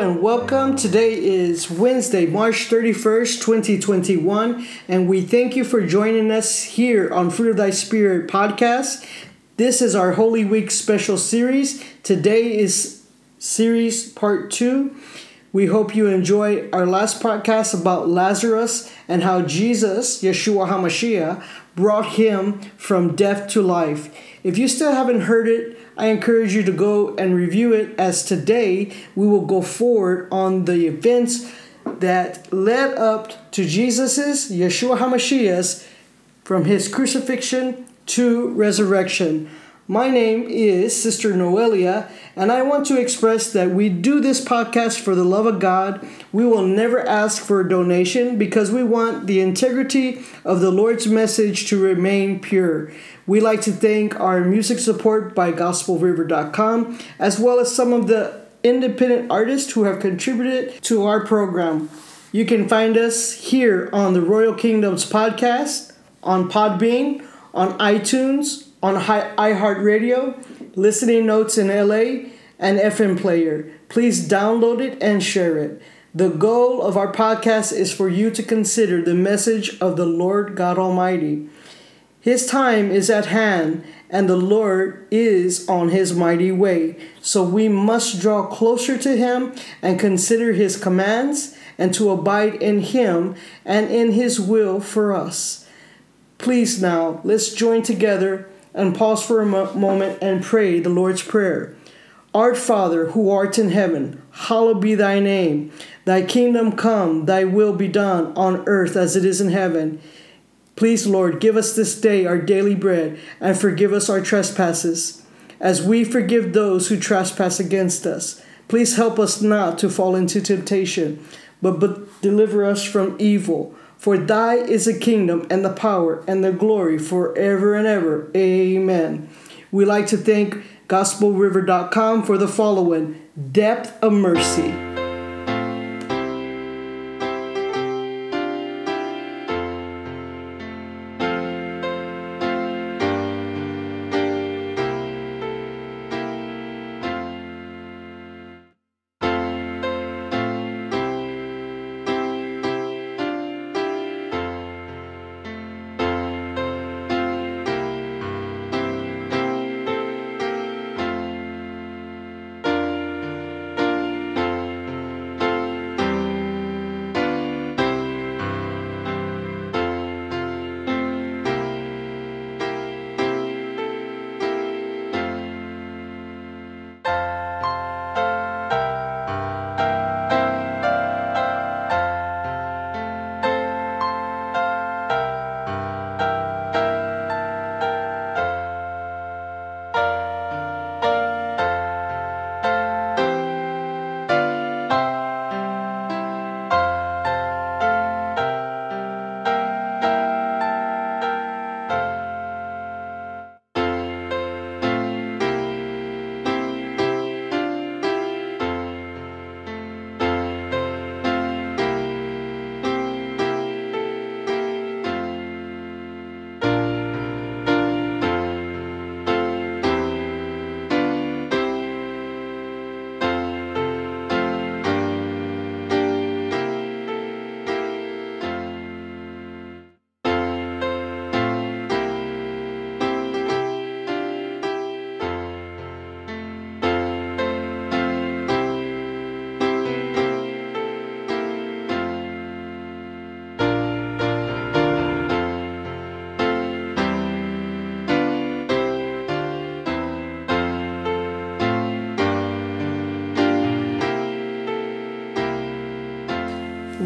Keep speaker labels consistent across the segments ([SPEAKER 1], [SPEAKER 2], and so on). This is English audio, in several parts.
[SPEAKER 1] And welcome. Today is Wednesday, March 31st, 2021, and we thank you for joining us here on Fruit of Thy Spirit podcast. This is our Holy Week special series. Today is series part two. We hope you enjoy our last podcast about Lazarus and how Jesus, Yeshua HaMashiach, brought him from death to life. If you still haven't heard it, I encourage you to go and review it as today we will go forward on the events that led up to Jesus's, Yeshua HaMashiach's, from his crucifixion to resurrection. My name is Sister Noelia, and I want to express that we do this podcast for the love of God. We will never ask for a donation because we want the integrity of the Lord's message to remain pure. We like to thank our music support by GospelRiver.com, as well as some of the independent artists who have contributed to our program. You can find us here on the Royal Kingdoms podcast, on Podbean, on iTunes, on iHeartRadio, Listening Notes in LA, and FM Player. Please download it and share it. The goal of our podcast is for you to consider the message of the Lord God Almighty. His time is at hand, and the Lord is on his mighty way. So we must draw closer to him and consider his commands and to abide in him and in his will for us. Please now, let's join together and pause for a mo- moment and pray the Lord's Prayer. Art Father, who art in heaven, hallowed be thy name. Thy kingdom come, thy will be done on earth as it is in heaven. Please, Lord, give us this day our daily bread and forgive us our trespasses, as we forgive those who trespass against us. Please help us not to fall into temptation, but, but deliver us from evil. For thy is the kingdom and the power and the glory forever and ever. Amen. We like to thank gospelriver.com for the following depth of mercy.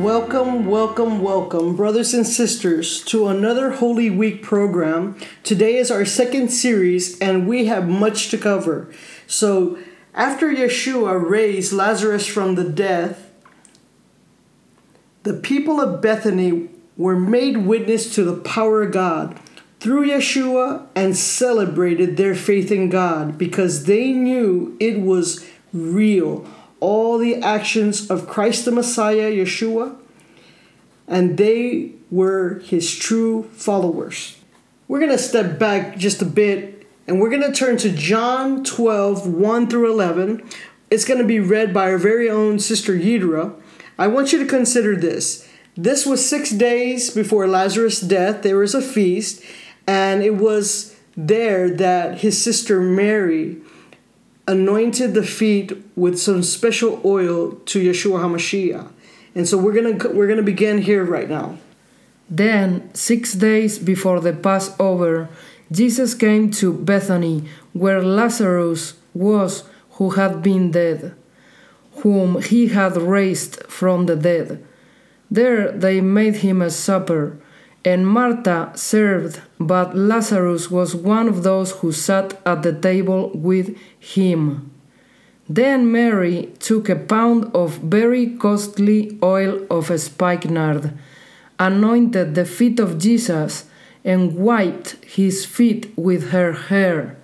[SPEAKER 1] Welcome, welcome, welcome, brothers and sisters, to another Holy Week program. Today is our second series, and we have much to cover. So, after Yeshua raised Lazarus from the death, the people of Bethany were made witness to the power of God through Yeshua and celebrated their faith in God because they knew it was real all the actions of Christ the Messiah, Yeshua, and they were his true followers. We're going to step back just a bit and we're going to turn to John 12, 1 through 11. It's going to be read by our very own Sister Yidra. I want you to consider this. This was six days before Lazarus' death. There was a feast, and it was there that his sister Mary anointed the feet with some special oil to Yeshua HaMashiach. And so we're gonna we're gonna begin here right now.
[SPEAKER 2] Then, six days before the Passover, Jesus came to Bethany, where Lazarus was, who had been dead, whom he had raised from the dead. There they made him a supper, and Martha served, but Lazarus was one of those who sat at the table with him. Then Mary took a pound of very costly oil of spikenard, anointed the feet of Jesus, and wiped his feet with her hair.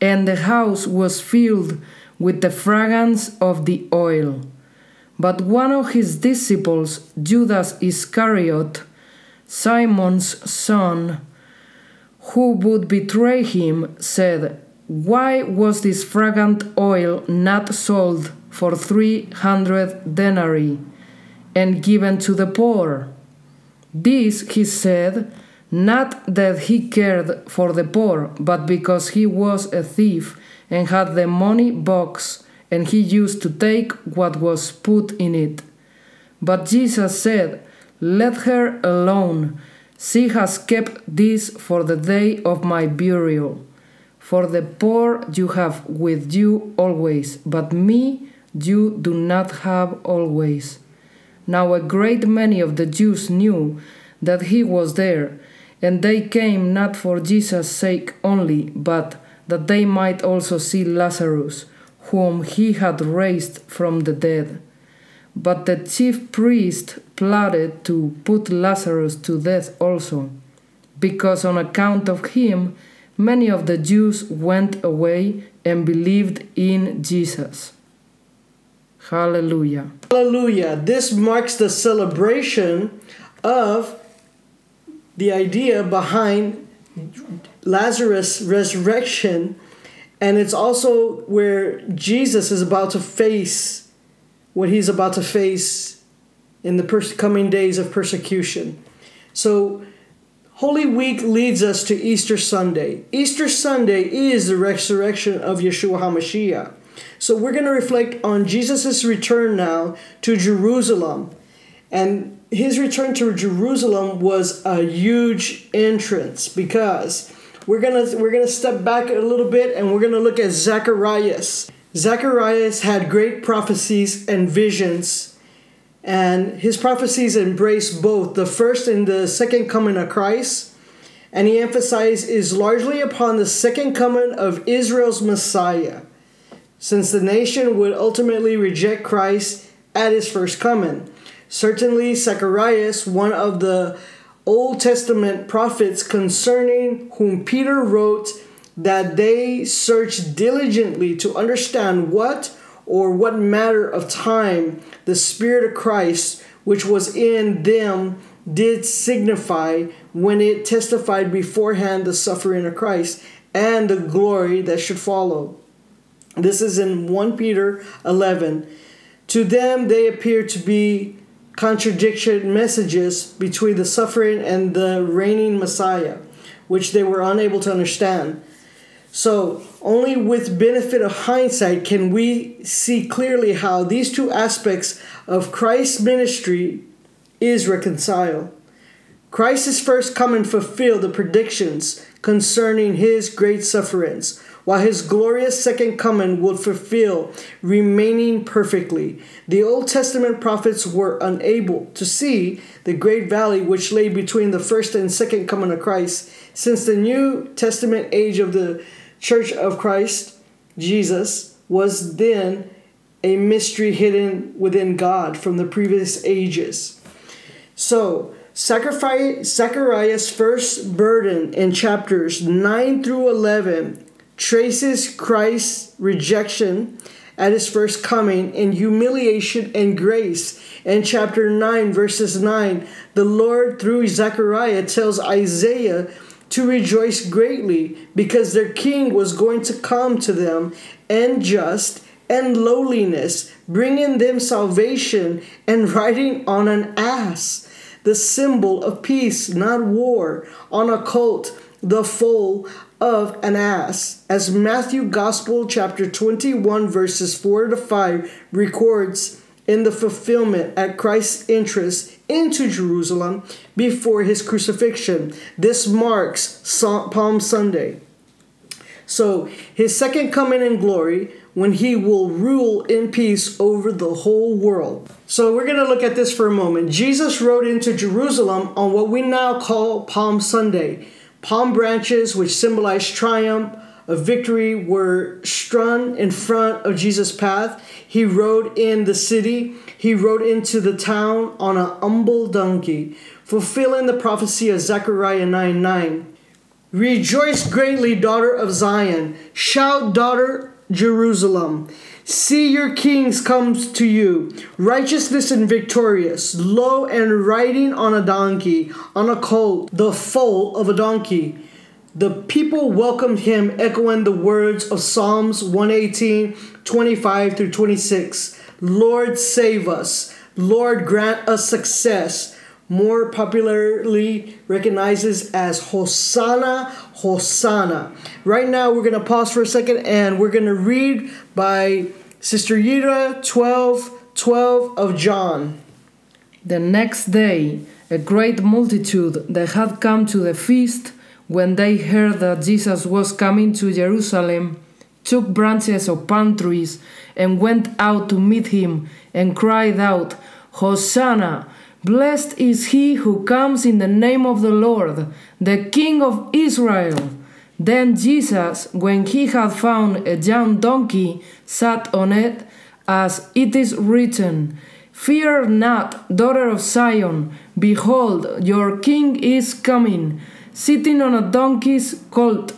[SPEAKER 2] And the house was filled with the fragrance of the oil. But one of his disciples, Judas Iscariot, Simon's son, who would betray him, said, Why was this fragrant oil not sold for three hundred denarii and given to the poor? This he said, not that he cared for the poor, but because he was a thief and had the money box, and he used to take what was put in it. But Jesus said, let her alone. She has kept this for the day of my burial. For the poor you have with you always, but me you do not have always. Now a great many of the Jews knew that he was there, and they came not for Jesus' sake only, but that they might also see Lazarus, whom he had raised from the dead. But the chief priest plotted to put Lazarus to death also, because on account of him many of the Jews went away and believed in Jesus. Hallelujah.
[SPEAKER 1] Hallelujah. This marks the celebration of the idea behind Lazarus' resurrection, and it's also where Jesus is about to face what he's about to face in the pers- coming days of persecution. So, Holy Week leads us to Easter Sunday. Easter Sunday is the resurrection of Yeshua HaMashiach. So, we're going to reflect on Jesus' return now to Jerusalem. And his return to Jerusalem was a huge entrance because we're gonna we're gonna step back a little bit and we're gonna look at Zacharias. Zacharias had great prophecies and visions, and his prophecies embrace both the first and the second coming of Christ, and he emphasized is largely upon the second coming of Israel's Messiah, since the nation would ultimately reject Christ at his first coming. Certainly, Zacharias, one of the Old Testament prophets concerning whom Peter wrote that they searched diligently to understand what or what matter of time the Spirit of Christ, which was in them, did signify when it testified beforehand the suffering of Christ and the glory that should follow. This is in 1 Peter 11. To them, they appear to be contradiction messages between the suffering and the reigning Messiah, which they were unable to understand. So, only with benefit of hindsight can we see clearly how these two aspects of Christ's ministry is reconciled. Christ's first coming fulfilled the predictions concerning his great sufferings, while his glorious second coming would fulfill remaining perfectly. The Old Testament prophets were unable to see the great valley which lay between the first and second coming of Christ, since the New Testament age of the Church of Christ, Jesus, was then a mystery hidden within God from the previous ages. So, Zachariah's first burden in chapters 9 through 11 traces Christ's rejection at his first coming in humiliation and grace. In chapter 9, verses 9, the Lord, through Zechariah, tells Isaiah to rejoice greatly because their king was going to come to them and just and lowliness, bringing them salvation, and riding on an ass, the symbol of peace, not war, on a colt, the foal of an ass, as Matthew Gospel chapter 21 verses 4 to 5 records in the fulfillment at Christ's entrance into Jerusalem before his crucifixion. This marks Palm Sunday. So, his second coming in glory when he will rule in peace over the whole world. So, we're going to look at this for a moment. Jesus rode into Jerusalem on what we now call Palm Sunday. Palm branches, which symbolize triumph, of victory, were strung in front of Jesus' path. He rode in the city. He rode into the town on a humble donkey, fulfilling the prophecy of Zechariah 9 9. Rejoice greatly, daughter of Zion. Shout, daughter Jerusalem. See your kings comes to you, righteousness and victorious, low and riding on a donkey, on a colt, the foal of a donkey. The people welcomed him, echoing the words of Psalms 118, 25 through 26. Lord, save us. Lord, grant us success. More popularly recognizes as Hosanna, Hosanna. Right now, we're going to pause for a second and we're going to read by Sister Yira 12 12 of John.
[SPEAKER 2] The next day, a great multitude that had come to the feast, when they heard that Jesus was coming to Jerusalem, took branches of palm trees and went out to meet him and cried out, Hosanna! Blessed is he who comes in the name of the Lord, the King of Israel. Then Jesus, when he had found a young donkey, sat on it, as it is written, Fear not, daughter of Zion, behold, your king is coming, sitting on a donkey's colt.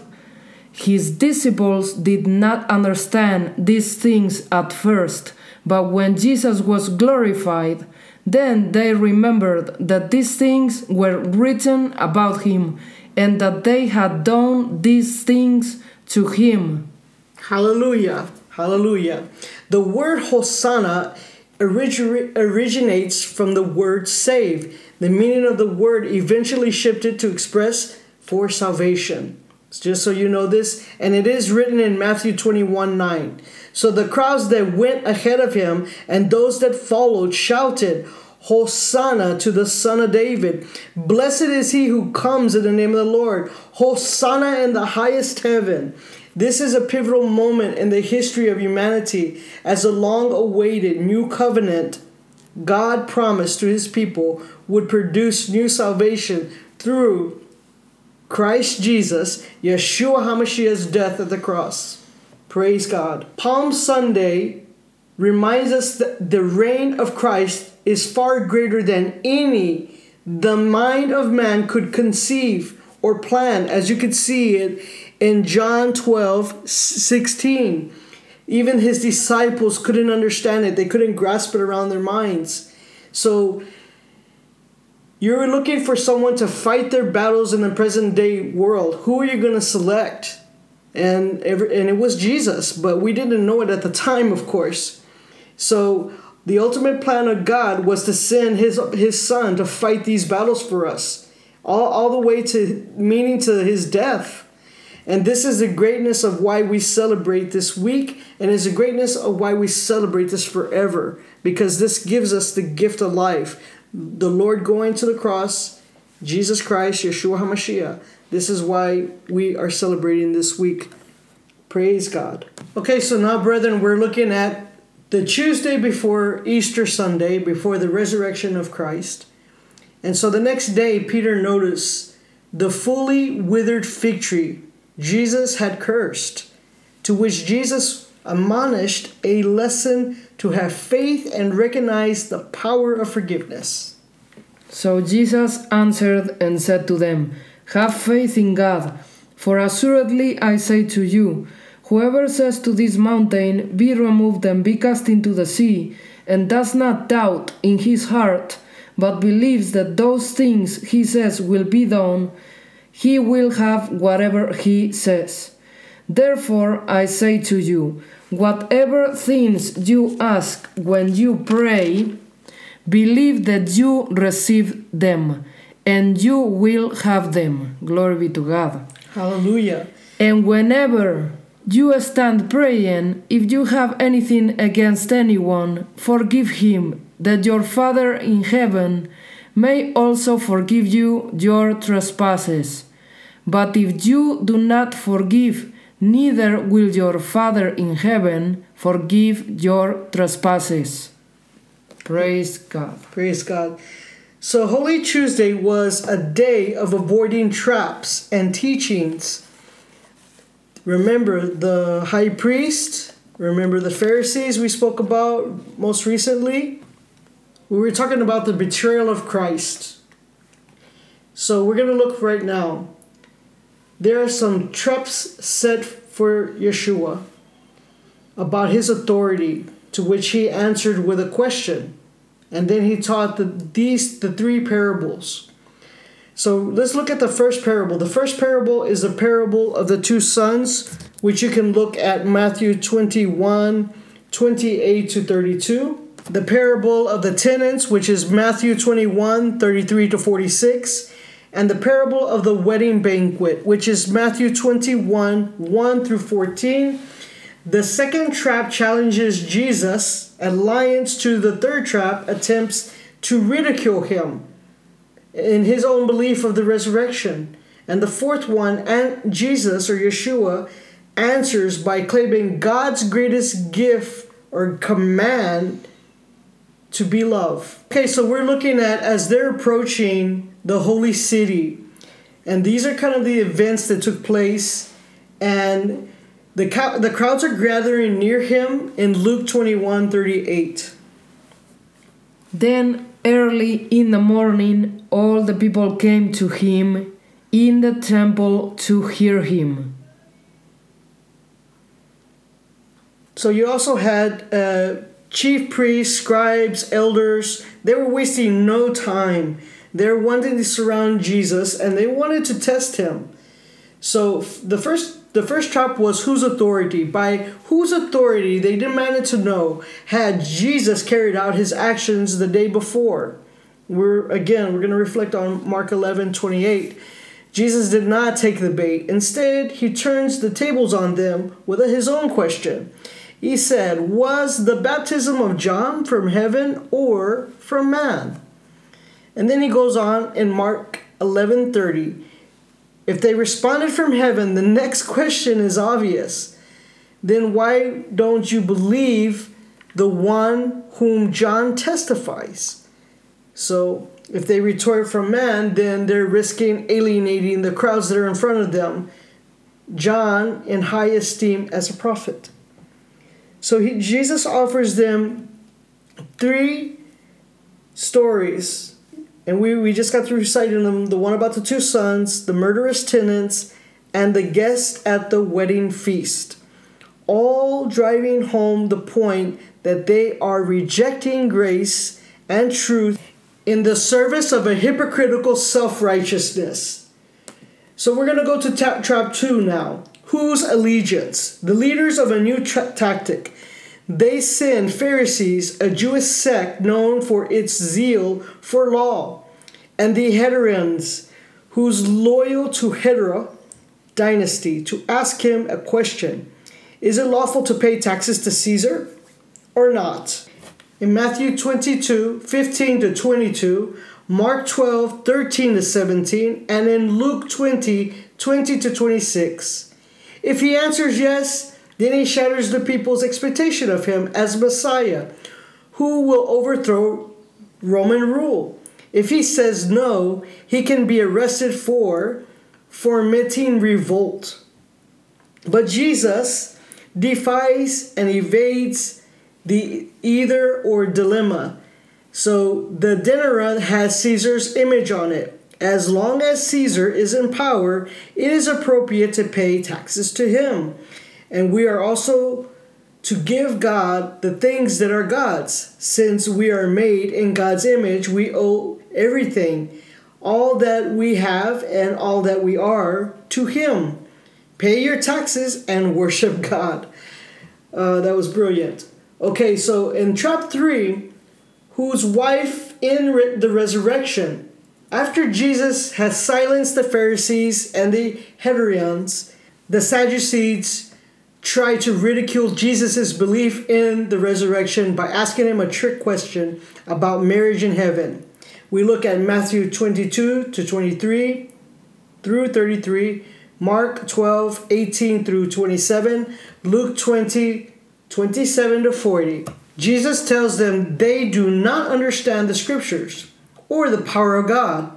[SPEAKER 2] His disciples did not understand these things at first, but when Jesus was glorified, then they remembered that these things were written about him and that they had done these things to him.
[SPEAKER 1] Hallelujah. Hallelujah. The word Hosanna origi- originates from the word save. The meaning of the word eventually shifted to express for salvation. Just so you know this, and it is written in Matthew 21 9. So the crowds that went ahead of him and those that followed shouted, Hosanna to the Son of David. Blessed is he who comes in the name of the Lord. Hosanna in the highest heaven. This is a pivotal moment in the history of humanity as a long awaited new covenant God promised to his people would produce new salvation through Christ Jesus, Yeshua HaMashiach's death at the cross. Praise God. Palm Sunday reminds us that the reign of Christ is far greater than any the mind of man could conceive or plan, as you could see it in John 12 16. Even his disciples couldn't understand it, they couldn't grasp it around their minds. So, you're looking for someone to fight their battles in the present day world. Who are you going to select? And, every, and it was Jesus, but we didn't know it at the time, of course. So, the ultimate plan of God was to send his, his son to fight these battles for us, all, all the way to meaning to his death. And this is the greatness of why we celebrate this week, and is the greatness of why we celebrate this forever, because this gives us the gift of life. The Lord going to the cross, Jesus Christ, Yeshua HaMashiach. This is why we are celebrating this week. Praise God. Okay, so now, brethren, we're looking at the Tuesday before Easter Sunday, before the resurrection of Christ. And so the next day, Peter noticed the fully withered fig tree Jesus had cursed, to which Jesus admonished a lesson to have faith and recognize the power of forgiveness.
[SPEAKER 2] So Jesus answered and said to them, Have faith in God, for assuredly I say to you, Whoever says to this mountain, Be removed and be cast into the sea, and does not doubt in his heart, but believes that those things he says will be done, he will have whatever he says. Therefore I say to you, whatever things you ask when you pray, believe that you receive them, and you will have them. Glory be to God.
[SPEAKER 1] Hallelujah.
[SPEAKER 2] And whenever you stand praying, if you have anything against anyone, forgive him, that your Father in heaven may also forgive you your trespasses. But if you do not forgive, neither will your Father in heaven forgive your trespasses. Praise God.
[SPEAKER 1] Praise God. So, Holy Tuesday was a day of avoiding traps and teachings. Remember the high priest, remember the Pharisees we spoke about most recently. We were talking about the betrayal of Christ. So, we're going to look right now. There are some traps set for Yeshua about his authority, to which he answered with a question. And then he taught the, these the three parables. So let's look at the first parable. The first parable is the parable of the two sons, which you can look at Matthew 21, 28 to 32. The parable of the tenants, which is Matthew 21, 33 to 46. And the parable of the wedding banquet, which is Matthew 21, 1 through 14. The second trap challenges Jesus. Alliance to the third trap attempts to ridicule him in his own belief of the resurrection. And the fourth one, and Jesus or Yeshua answers by claiming God's greatest gift or command to be love. Okay, so we're looking at as they're approaching the holy city. And these are kind of the events that took place and the, the crowds are gathering near him in Luke 21 38.
[SPEAKER 2] Then early in the morning, all the people came to him in the temple to hear him.
[SPEAKER 1] So you also had uh, chief priests, scribes, elders. They were wasting no time. They're wanting to surround Jesus and they wanted to test him. So the first the first trap was whose authority? By whose authority they demanded to know had Jesus carried out his actions the day before. We're again we're going to reflect on Mark 11, 28. Jesus did not take the bait. Instead, he turns the tables on them with his own question. He said, Was the baptism of John from heaven or from man? And then he goes on in Mark 11:30. If they responded from heaven, the next question is obvious. Then why don't you believe the one whom John testifies? So, if they retort from man, then they're risking alienating the crowds that are in front of them. John in high esteem as a prophet. So he, Jesus offers them three stories and we, we just got through reciting them the one about the two sons, the murderous tenants, and the guest at the wedding feast. All driving home the point that they are rejecting grace and truth in the service of a hypocritical self righteousness. So we're going to go to ta- trap two now. Whose allegiance? The leaders of a new tra- tactic. They send Pharisees, a Jewish sect known for its zeal for law, and the Herodians, who's loyal to Herod dynasty, to ask him a question Is it lawful to pay taxes to Caesar or not? In Matthew 22 15 to 22, Mark 12 13 to 17, and in Luke 20 20 to 26. If he answers yes, then he shatters the people's expectation of him as Messiah, who will overthrow Roman rule. If he says no, he can be arrested for fomenting revolt. But Jesus defies and evades the either or dilemma. So the dinner has Caesar's image on it. As long as Caesar is in power, it is appropriate to pay taxes to him. And we are also to give God the things that are God's. Since we are made in God's image, we owe everything, all that we have and all that we are, to Him. pay your taxes and worship God. Uh, that was brilliant. Okay, so in trap three, whose wife in re- the resurrection, after Jesus has silenced the Pharisees and the Herodians, the Sadducees try to ridicule Jesus' belief in the resurrection by asking him a trick question about marriage in heaven. We look at Matthew 22 to 23 through 33, Mark 12, 18 through 27, Luke 20, 27 to 40. Jesus tells them they do not understand the scriptures or the power of God.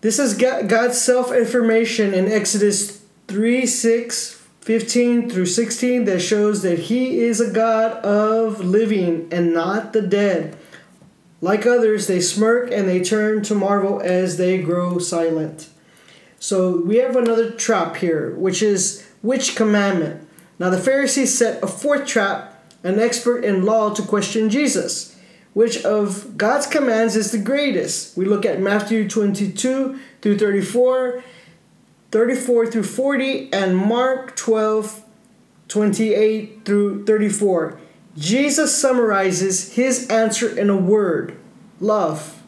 [SPEAKER 1] This is God's self affirmation in Exodus 3 6, 15 through 16 that shows that He is a God of living and not the dead. Like others, they smirk and they turn to marvel as they grow silent. So we have another trap here, which is which commandment? Now the Pharisees set a fourth trap, an expert in law to question Jesus. Which of God's commands is the greatest? We look at Matthew 22 through 34, 34 through 40, and Mark 12, 28 through 34. Jesus summarizes his answer in a word love.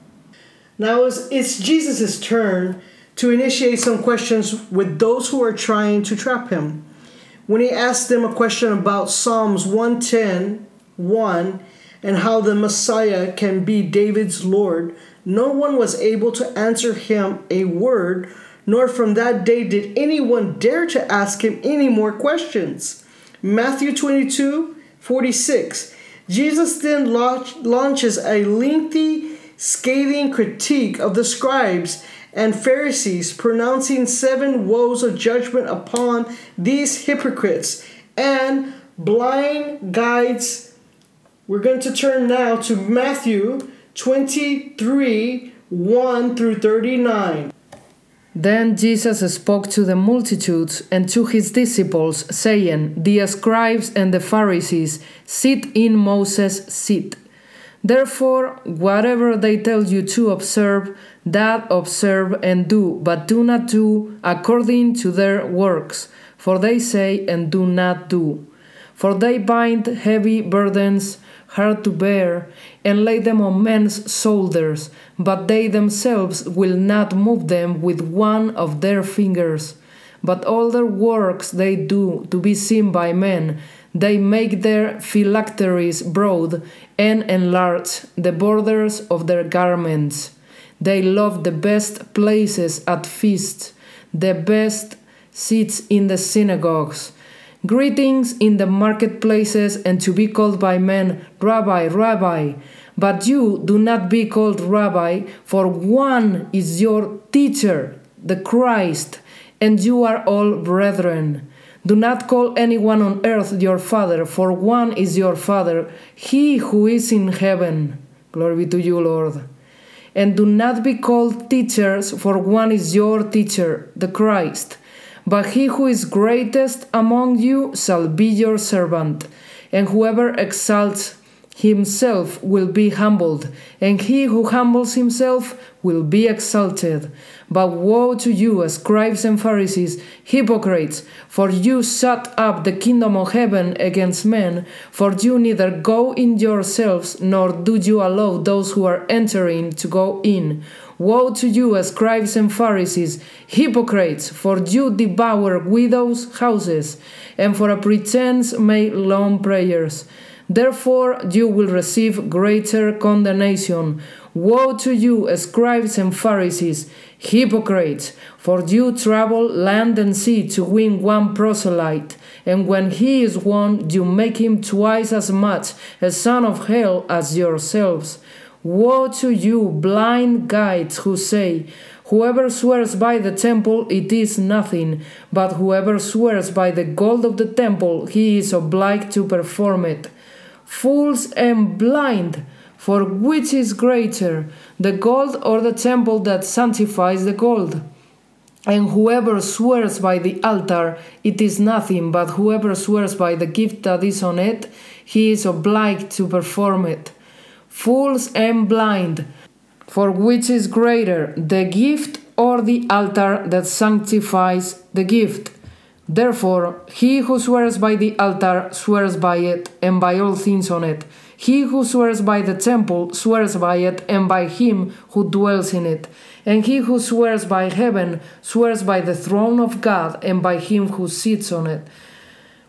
[SPEAKER 1] Now it's Jesus' turn to initiate some questions with those who are trying to trap him. When he asked them a question about Psalms 110 1 and how the Messiah can be David's Lord, no one was able to answer him a word, nor from that day did anyone dare to ask him any more questions. Matthew 22 46. Jesus then launches a lengthy, scathing critique of the scribes and Pharisees, pronouncing seven woes of judgment upon these hypocrites and blind guides. We're going to turn now to Matthew 23 1 through 39.
[SPEAKER 2] Then Jesus spoke to the multitudes and to his disciples, saying, The scribes and the Pharisees sit in Moses' seat. Therefore, whatever they tell you to observe, that observe and do, but do not do according to their works, for they say and do not do. For they bind heavy burdens, hard to bear, and lay them on men's shoulders, but they themselves will not move them with one of their fingers. But all their works they do to be seen by men they make their phylacteries broad and enlarge the borders of their garments. They love the best places at feasts, the best seats in the synagogues, greetings in the marketplaces, and to be called by men, Rabbi, Rabbi. But you do not be called Rabbi, for one is your teacher, the Christ, and you are all brethren. Do not call anyone on earth your father, for one is your father, he who is in heaven. Glory be to you, Lord. And do not be called teachers, for one is your teacher, the Christ. But he who is greatest among you shall be your servant, and whoever exalts himself will be humbled, and he who humbles himself will be exalted. But woe to you, scribes and Pharisees, hypocrites, for you shut up the kingdom of heaven against men, for you neither go in yourselves, nor do you allow those who are entering to go in. Woe to you, scribes and Pharisees, hypocrites, for you devour widows' houses, and for a pretense make long prayers. Therefore you will receive greater condemnation. Woe to you, scribes and Pharisees, hypocrites, for you travel land and sea to win one proselyte, and when he is won, you make him twice as much a son of hell as yourselves. Woe to you, blind guides, who say, Whoever swears by the temple, it is nothing, but whoever swears by the gold of the temple, he is obliged to perform it fools and blind. For which is greater, the gold or the temple that sanctifies the gold? And whoever swears by the altar, it is nothing, but whoever swears by the gift that is on it, he is obliged to perform it. Fools and blind, for which is greater, the gift or the altar that sanctifies the gift. Therefore, he who swears by the altar swears by it and by all things on it. He who swears by the temple swears by it and by him who dwells in it. And he who swears by heaven swears by the throne of God and by him who sits on it.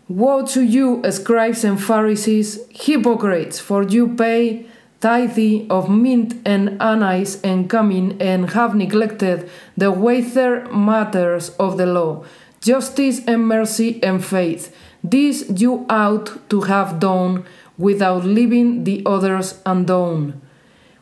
[SPEAKER 2] Woe to you, scribes and Pharisees, hypocrites, for you pay tithe of mint and anise and cumin, and have neglected the weightier matters of the law, justice and mercy and faith. These you ought to have done without leaving the others undone.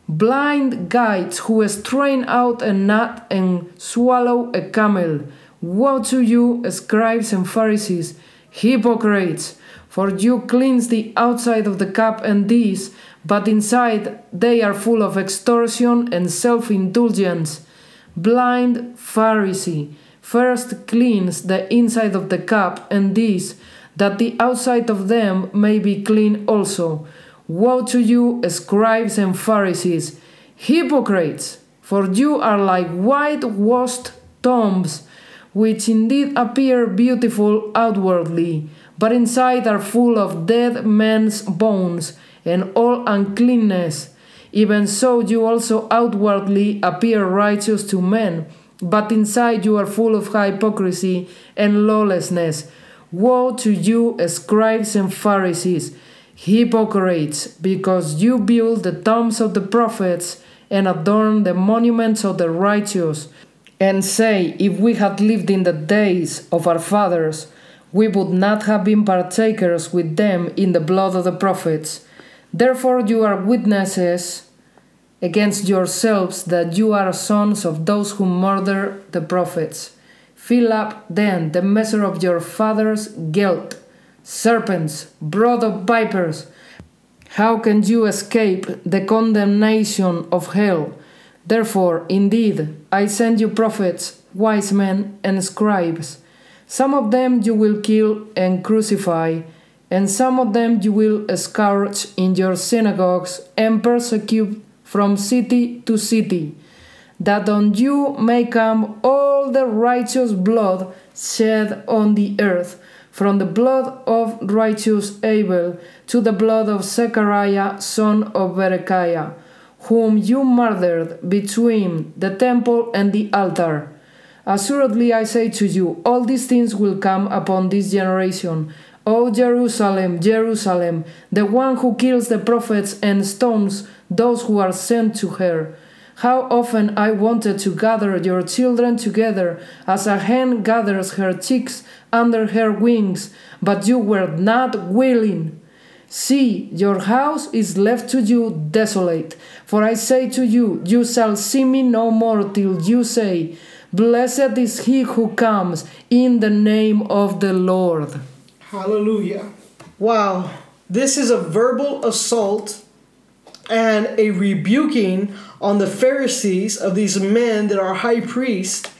[SPEAKER 2] Blind guides who strain out a gnat and swallow a camel. Woe to you, scribes and Pharisees, hypocrites! For you cleanse the outside of the cup and dish, but inside they are full of extortion and self indulgence. Blind Pharisee, first cleanse the inside of the cup and this, that the outside of them may be clean also. Woe to you, scribes and Pharisees, hypocrites! For you are like whitewashed tombs, which indeed appear beautiful outwardly, but inside are full of dead men's bones and all uncleanness. Even so, you also outwardly appear righteous to men, but inside you are full of hypocrisy and lawlessness. Woe to you, eh, scribes and Pharisees, hypocrites, because you build the tombs of the prophets and adorn the monuments of the righteous, and say, If we had lived in the days of our fathers, we would not have been partakers with them in the blood of the prophets. Therefore, you are witnesses against yourselves that you are sons of those who murder the prophets. Fill up then the measure of your father's guilt. Serpents, brood of vipers, how can you escape the condemnation of hell? Therefore, indeed, I send you prophets, wise men, and scribes. Some of them you will kill and crucify, and some of them you will scourge in your synagogues and persecute from city to city that on you may come all the righteous blood shed on the earth, from the blood of righteous Abel to the blood of Zechariah son of Berechiah, whom you murdered between the temple and the altar. Assuredly I say to you, all these things will come upon this generation. O Jerusalem, Jerusalem, the one who kills the prophets and stones those who are sent to her. How often I wanted to gather your children together as a hen gathers her chicks under her wings, but you were not willing. See, your house is left to you desolate. For I say to you, you shall see me no more till you say, Blessed is he who comes in the name of the Lord.
[SPEAKER 1] Hallelujah. Wow. This is a verbal assault and a rebuking on the Pharisees of these men that are high priests.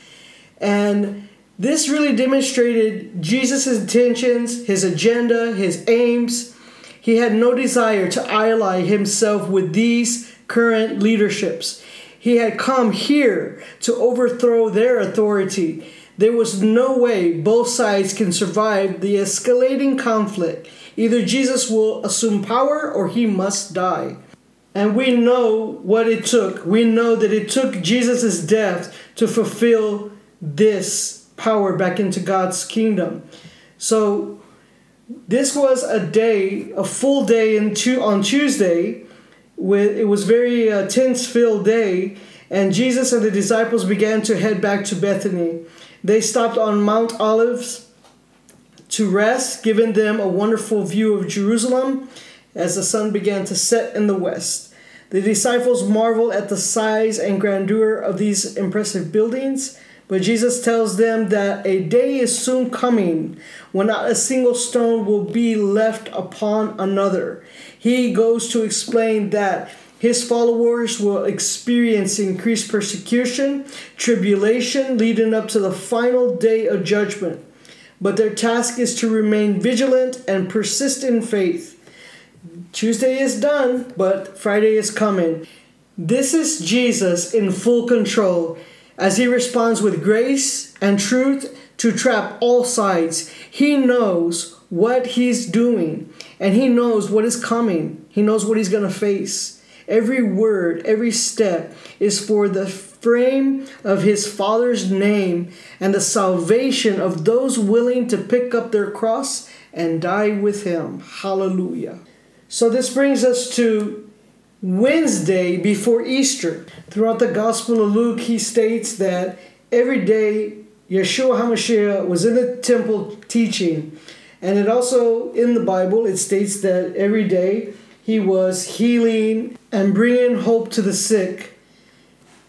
[SPEAKER 1] And this really demonstrated Jesus' intentions, his agenda, his aims. He had no desire to ally himself with these current leaderships. He had come here to overthrow their authority. There was no way both sides can survive the escalating conflict. Either Jesus will assume power or he must die. And we know what it took. We know that it took Jesus' death to fulfill this power back into God's kingdom. So this was a day, a full day in on Tuesday. With it was very uh, tense filled day, and Jesus and the disciples began to head back to Bethany. They stopped on Mount Olives to rest, giving them a wonderful view of Jerusalem as the sun began to set in the west. The disciples marvel at the size and grandeur of these impressive buildings, but Jesus tells them that a day is soon coming when not a single stone will be left upon another. He goes to explain that his followers will experience increased persecution, tribulation leading up to the final day of judgment. But their task is to remain vigilant and persist in faith. Tuesday is done, but Friday is coming. This is Jesus in full control. as he responds with grace and truth to trap all sides. He knows what he's doing and he knows what is coming. He knows what he's going to face. Every word, every step is for the frame of his Father's name and the salvation of those willing to pick up their cross and die with him. Hallelujah. So, this brings us to Wednesday before Easter. Throughout the Gospel of Luke, he states that every day Yeshua HaMashiach was in the temple teaching. And it also, in the Bible, it states that every day he was healing and bringing hope to the sick.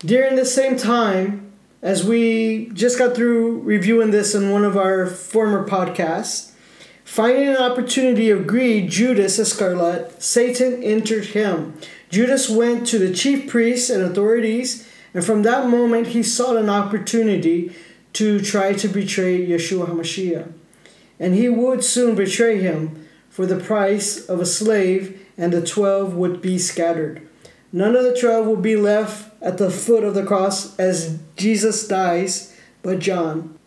[SPEAKER 1] During the same time, as we just got through reviewing this in one of our former podcasts, finding an opportunity of greed, Judas Iscariot, Satan entered him. Judas went to the chief priests and authorities, and from that moment he sought an opportunity to try to betray Yeshua HaMashiach. And he would soon betray him for the price of a slave, and the twelve would be scattered. None of the twelve will be left at the foot of the cross as Jesus dies, but John.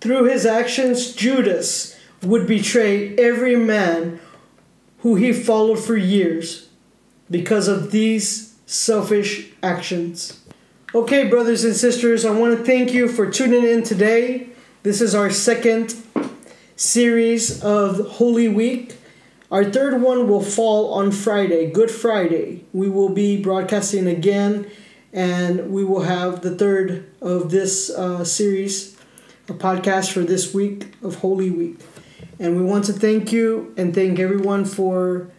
[SPEAKER 1] Through his actions, Judas would betray every man who he followed for years because of these selfish actions. Okay, brothers and sisters, I want to thank you for tuning in today. This is our second series of Holy Week. Our third one will fall on Friday, Good Friday. We will be broadcasting again, and we will have the third of this uh, series, a podcast for this week of Holy Week. And we want to thank you and thank everyone for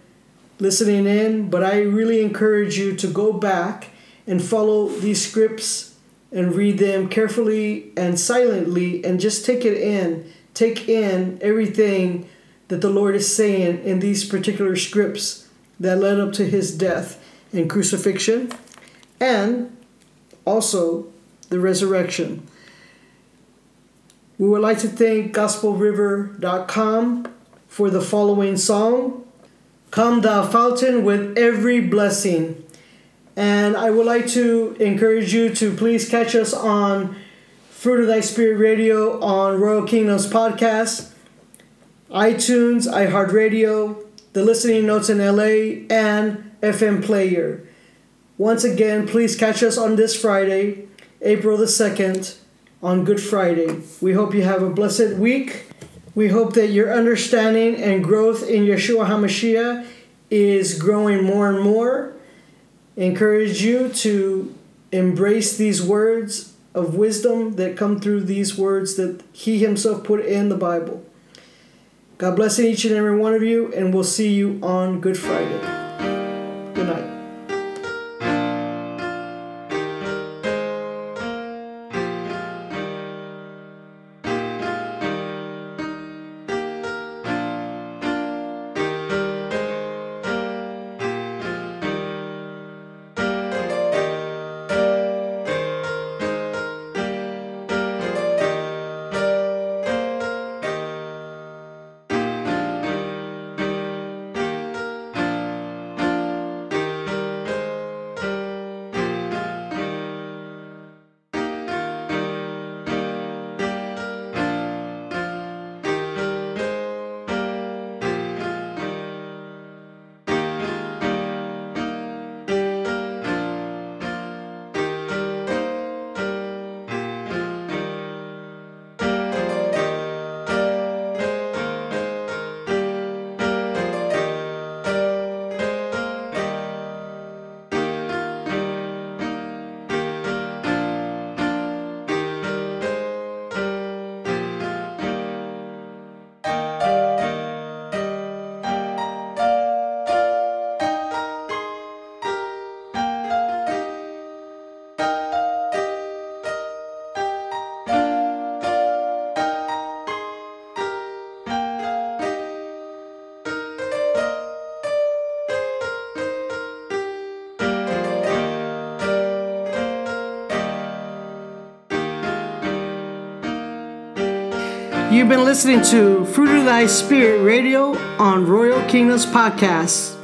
[SPEAKER 1] listening in. But I really encourage you to go back and follow these scripts and read them carefully and silently and just take it in. Take in everything that the Lord is saying in these particular scripts that led up to his death and crucifixion and also the resurrection. We would like to thank gospelriver.com for the following song Come thou fountain with every blessing. And I would like to encourage you to please catch us on Fruit of Thy Spirit Radio on Royal Kingdoms Podcast, iTunes, iHeartRadio, the Listening Notes in LA, and FM Player. Once again, please catch us on this Friday, April the 2nd, on Good Friday. We hope you have a blessed week. We hope that your understanding and growth in Yeshua HaMashiach is growing more and more encourage you to embrace these words of wisdom that come through these words that He Himself put in the Bible. God bless each and every one of you, and we'll see you on Good Friday. Good night. You've been listening to Fruit of Thy Spirit Radio on Royal Kingdoms Podcast.